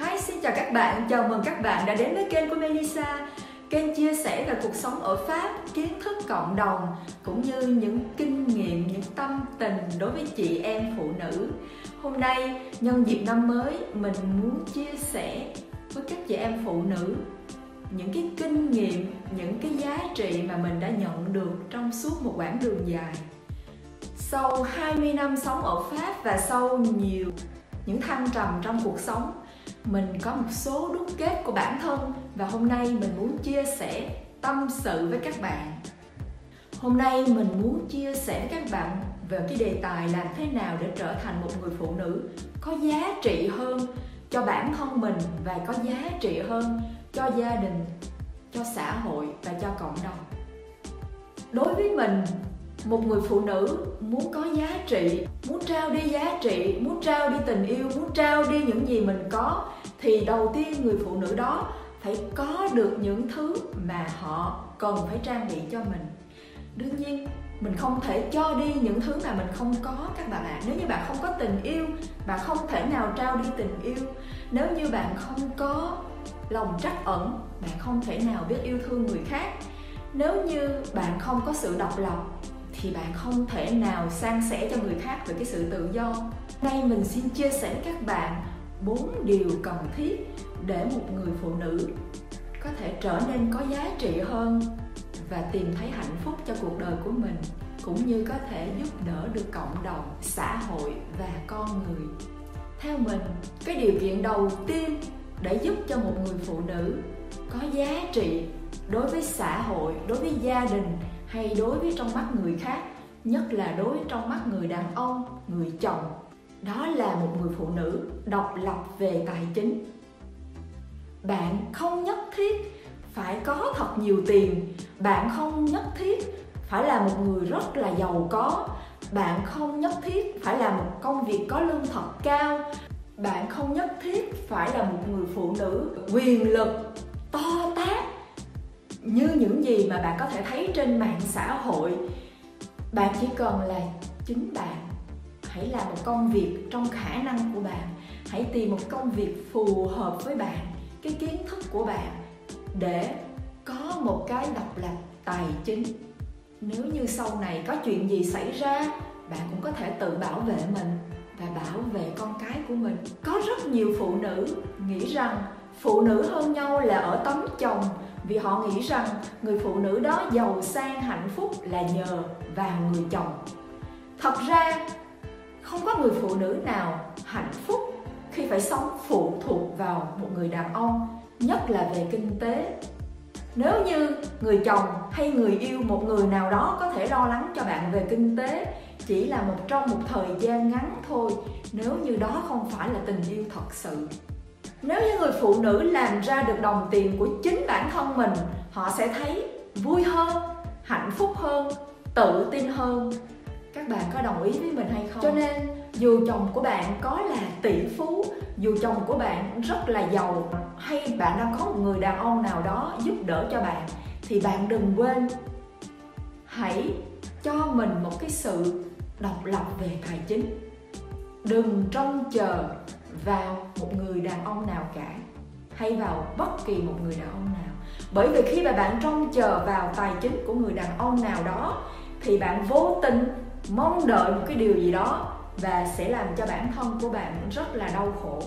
Hi, xin chào các bạn, chào mừng các bạn đã đến với kênh của Melissa. Kênh chia sẻ về cuộc sống ở Pháp, kiến thức cộng đồng Cũng như những kinh nghiệm, những tâm tình đối với chị em phụ nữ. Hôm nay, nhân dịp năm mới, mình muốn chia sẻ với các chị em phụ nữ những cái kinh nghiệm, những cái giá trị mà mình đã nhận được trong suốt một quãng đường dài. Sau 20 năm sống ở Pháp và sau nhiều những thăng trầm trong cuộc sống mình có một số đúc kết của bản thân và hôm nay mình muốn chia sẻ tâm sự với các bạn. Hôm nay mình muốn chia sẻ với các bạn về cái đề tài làm thế nào để trở thành một người phụ nữ có giá trị hơn cho bản thân mình và có giá trị hơn cho gia đình, cho xã hội và cho cộng đồng. Đối với mình một người phụ nữ muốn có giá trị, muốn trao đi giá trị, muốn trao đi tình yêu, muốn trao đi những gì mình có, thì đầu tiên người phụ nữ đó phải có được những thứ mà họ cần phải trang bị cho mình. Đương nhiên, mình không thể cho đi những thứ mà mình không có, các bạn ạ. À. nếu như bạn không có tình yêu, bạn không thể nào trao đi tình yêu. Nếu như bạn không có lòng trắc ẩn, bạn không thể nào biết yêu thương người khác. Nếu như bạn không có sự độc lập thì bạn không thể nào san sẻ cho người khác về cái sự tự do. Nay mình xin chia sẻ với các bạn bốn điều cần thiết để một người phụ nữ có thể trở nên có giá trị hơn và tìm thấy hạnh phúc cho cuộc đời của mình, cũng như có thể giúp đỡ được cộng đồng, xã hội và con người. Theo mình, cái điều kiện đầu tiên để giúp cho một người phụ nữ có giá trị đối với xã hội, đối với gia đình hay đối với trong mắt người khác, nhất là đối với trong mắt người đàn ông, người chồng. Đó là một người phụ nữ độc lập về tài chính. Bạn không nhất thiết phải có thật nhiều tiền. Bạn không nhất thiết phải là một người rất là giàu có. Bạn không nhất thiết phải làm một công việc có lương thật cao. Bạn không nhất thiết phải là một người phụ nữ quyền lực to tát như những gì mà bạn có thể thấy trên mạng xã hội, bạn chỉ cần là chính bạn. Hãy làm một công việc trong khả năng của bạn. Hãy tìm một công việc phù hợp với bạn, cái kiến thức của bạn để có một cái độc lập tài chính. Nếu như sau này có chuyện gì xảy ra, bạn cũng có thể tự bảo vệ mình và bảo vệ con cái của mình. Có rất nhiều phụ nữ nghĩ rằng phụ nữ hơn nhau là ở tấm chồng vì họ nghĩ rằng người phụ nữ đó giàu sang, hạnh phúc là nhờ vào người chồng. Thật ra, không có người phụ nữ nào hạnh phúc khi phải sống phụ thuộc vào một người đàn ông, nhất là về kinh tế. Nếu như người chồng hay người yêu một người nào đó có thể lo lắng cho bạn về kinh tế, chỉ là một trong một thời gian ngắn thôi, nếu như đó không phải là tình yêu thật sự nếu như người phụ nữ làm ra được đồng tiền của chính bản thân mình, họ sẽ thấy vui hơn, hạnh phúc hơn, tự tin hơn. Các bạn có đồng ý với mình hay không? Cho nên, dù chồng của bạn có là tỷ phú, dù chồng của bạn rất là giàu, hay bạn đang có một người đàn ông nào đó giúp đỡ cho bạn, thì bạn đừng quên, hãy cho mình một cái sự độc lập về tài chính. Đừng trông chờ vào một người đàn ông nào cả, hay vào bất kỳ một người đàn ông nào. Bởi vì khi mà bạn trông chờ vào tài chính của người đàn ông nào đó, thì bạn vô tình mong đợi một cái điều gì đó và sẽ làm cho bản thân của bạn rất là đau khổ.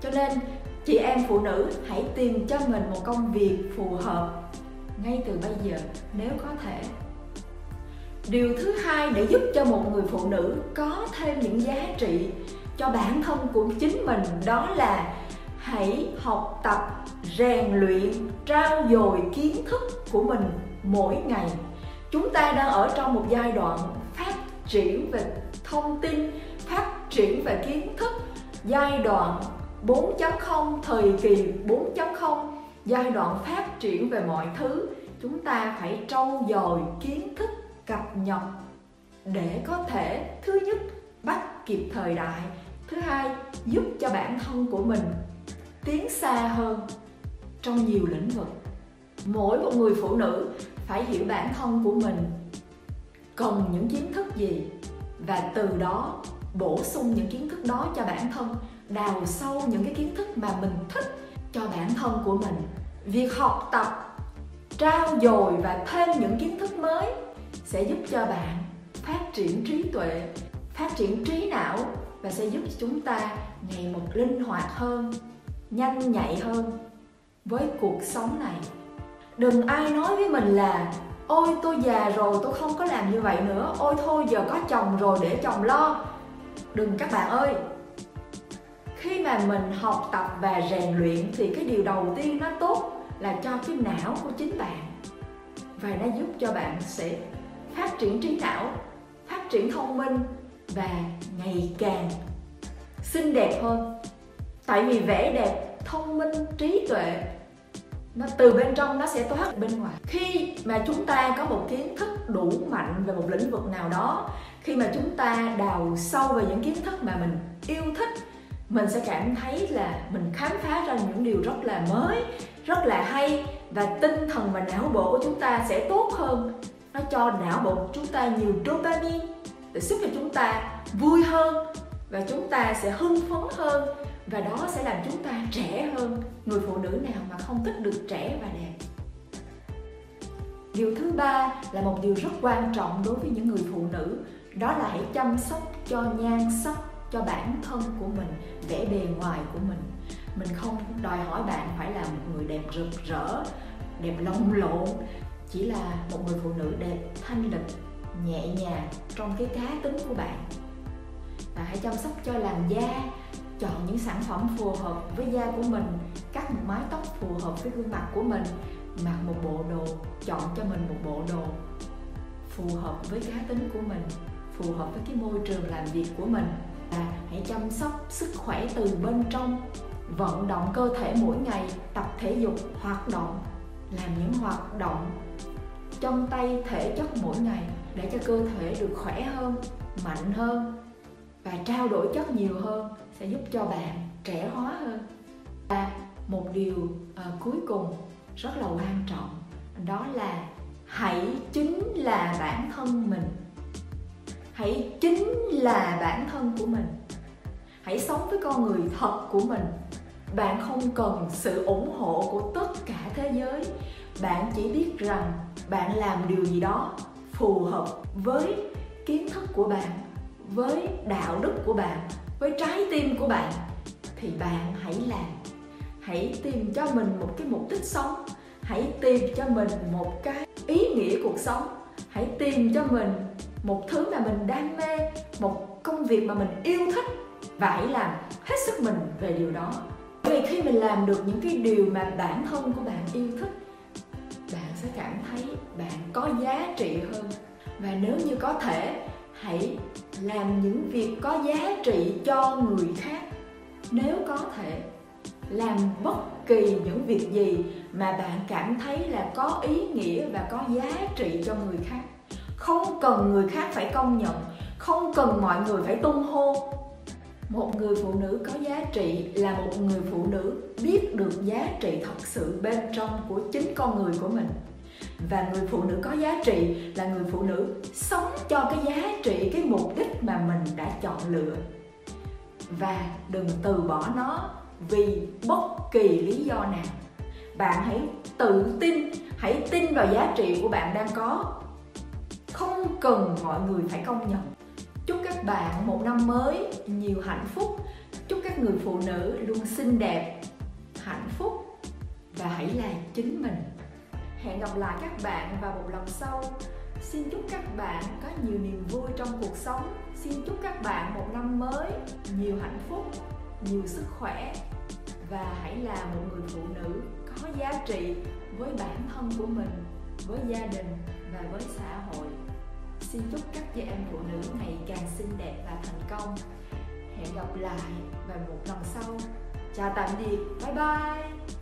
Cho nên, chị em phụ nữ hãy tìm cho mình một công việc phù hợp ngay từ bây giờ, nếu có thể. Điều thứ hai để giúp cho một người phụ nữ có thêm những giá trị cho bản thân của chính mình, đó là hãy học tập, rèn luyện trao dồi kiến thức của mình mỗi ngày. Chúng ta đang ở trong một giai đoạn phát triển về thông tin, phát triển về kiến thức. Giai đoạn 4.0 thời kỳ 4.0 giai đoạn phát triển về mọi thứ. Chúng ta phải trau dồi kiến thức cập nhật để có thể, thứ nhất, bắt kịp thời đại thứ hai, giúp cho bản thân của mình tiến xa hơn trong nhiều lĩnh vực. Mỗi một người phụ nữ phải hiểu bản thân của mình cần những kiến thức gì và từ đó bổ sung những kiến thức đó cho bản thân, đào sâu những cái kiến thức mà mình thích cho bản thân của mình. Việc học tập trao dồi và thêm những kiến thức mới sẽ giúp cho bạn phát triển trí tuệ, phát triển trí não và sẽ giúp chúng ta ngày một linh hoạt hơn, nhanh nhạy hơn với cuộc sống này. Đừng ai nói với mình là, ôi, tôi già rồi, tôi không có làm như vậy nữa. Ôi, thôi, giờ có chồng rồi, để chồng lo. Đừng, các bạn ơi. Khi mà mình học tập và rèn luyện thì cái điều đầu tiên nó tốt là cho cái não của chính bạn. Và nó giúp cho bạn sẽ phát triển trí não, phát triển thông minh và ngày càng xinh đẹp hơn. Tại vì vẻ đẹp, thông minh, trí tuệ, nó từ bên trong nó sẽ toát bên ngoài. Khi mà chúng ta có một kiến thức đủ mạnh về một lĩnh vực nào đó, khi mà chúng ta đào sâu về những kiến thức mà mình yêu thích, mình sẽ cảm thấy là mình khám phá ra những điều rất là mới, rất là hay và tinh thần và não bộ của chúng ta sẽ tốt hơn. Nó cho não bộ của chúng ta nhiều dopamine để giúp cho chúng ta vui hơn và chúng ta sẽ hưng phấn hơn và đó sẽ làm chúng ta trẻ hơn. Người phụ nữ nào mà không thích được trẻ và đẹp? Điều thứ ba là một điều rất quan trọng đối với những người phụ nữ, đó là hãy chăm sóc cho nhan sắc, cho bản thân của mình, vẻ bề ngoài của mình. Mình không đòi hỏi bạn phải là một người đẹp rực rỡ, đẹp lông lộn, chỉ là một người phụ nữ đẹp, thanh lịch nhẹ nhàng trong cái cá tính của bạn. Và hãy chăm sóc cho làn da, chọn những sản phẩm phù hợp với da của mình, cắt một mái tóc phù hợp với gương mặt của mình, mặc một bộ đồ, chọn cho mình một bộ đồ phù hợp với cá tính của mình, phù hợp với cái môi trường làm việc của mình. Và hãy chăm sóc sức khỏe từ bên trong, vận động cơ thể mỗi ngày, tập thể dục, hoạt động, làm những hoạt động trong tay, thể chất mỗi ngày để cho cơ thể được khỏe hơn mạnh hơn và trao đổi chất nhiều hơn sẽ giúp cho bạn trẻ hóa hơn. Và một điều uh, cuối cùng rất là quan trọng đó là hãy chính là bản thân mình. Hãy chính là bản thân của mình. Hãy sống với con người thật của mình. Bạn không cần sự ủng hộ của tất cả thế giới. Bạn chỉ biết rằng bạn làm điều gì đó phù hợp với kiến thức của bạn, với đạo đức của bạn, với trái tim của bạn, thì bạn hãy làm. Hãy tìm cho mình một cái mục đích sống. Hãy tìm cho mình một cái ý nghĩa cuộc sống. Hãy tìm cho mình một thứ mà mình đam mê, một công việc mà mình yêu thích và hãy làm hết sức mình về điều đó. Vì khi mình làm được những cái điều mà bản thân của bạn yêu thích sẽ cảm thấy bạn có giá trị hơn. Và nếu như có thể, hãy làm những việc có giá trị cho người khác. Nếu có thể, làm bất kỳ những việc gì mà bạn cảm thấy là có ý nghĩa và có giá trị cho người khác. Không cần người khác phải công nhận, không cần mọi người phải tung hô. Một người phụ nữ có giá trị là một người phụ nữ biết được giá trị thật sự bên trong của chính con người của mình và người phụ nữ có giá trị là người phụ nữ sống cho cái giá trị, cái mục đích mà mình đã chọn lựa. Và đừng từ bỏ nó vì bất kỳ lý do nào. Bạn hãy tự tin, hãy tin vào giá trị của bạn đang có. Không cần mọi người phải công nhận. Chúc các bạn một năm mới nhiều hạnh phúc. Chúc các người phụ nữ luôn xinh đẹp, hạnh phúc và hãy là chính mình hẹn gặp lại các bạn vào một lần sau. Xin chúc các bạn có nhiều niềm vui trong cuộc sống. Xin chúc các bạn một năm mới, nhiều hạnh phúc, nhiều sức khỏe. Và hãy là một người phụ nữ có giá trị với bản thân của mình, với gia đình và với xã hội. Xin chúc các chị em phụ nữ ngày càng xinh đẹp và thành công. Hẹn gặp lại vào một lần sau. Chào tạm biệt. Bye bye.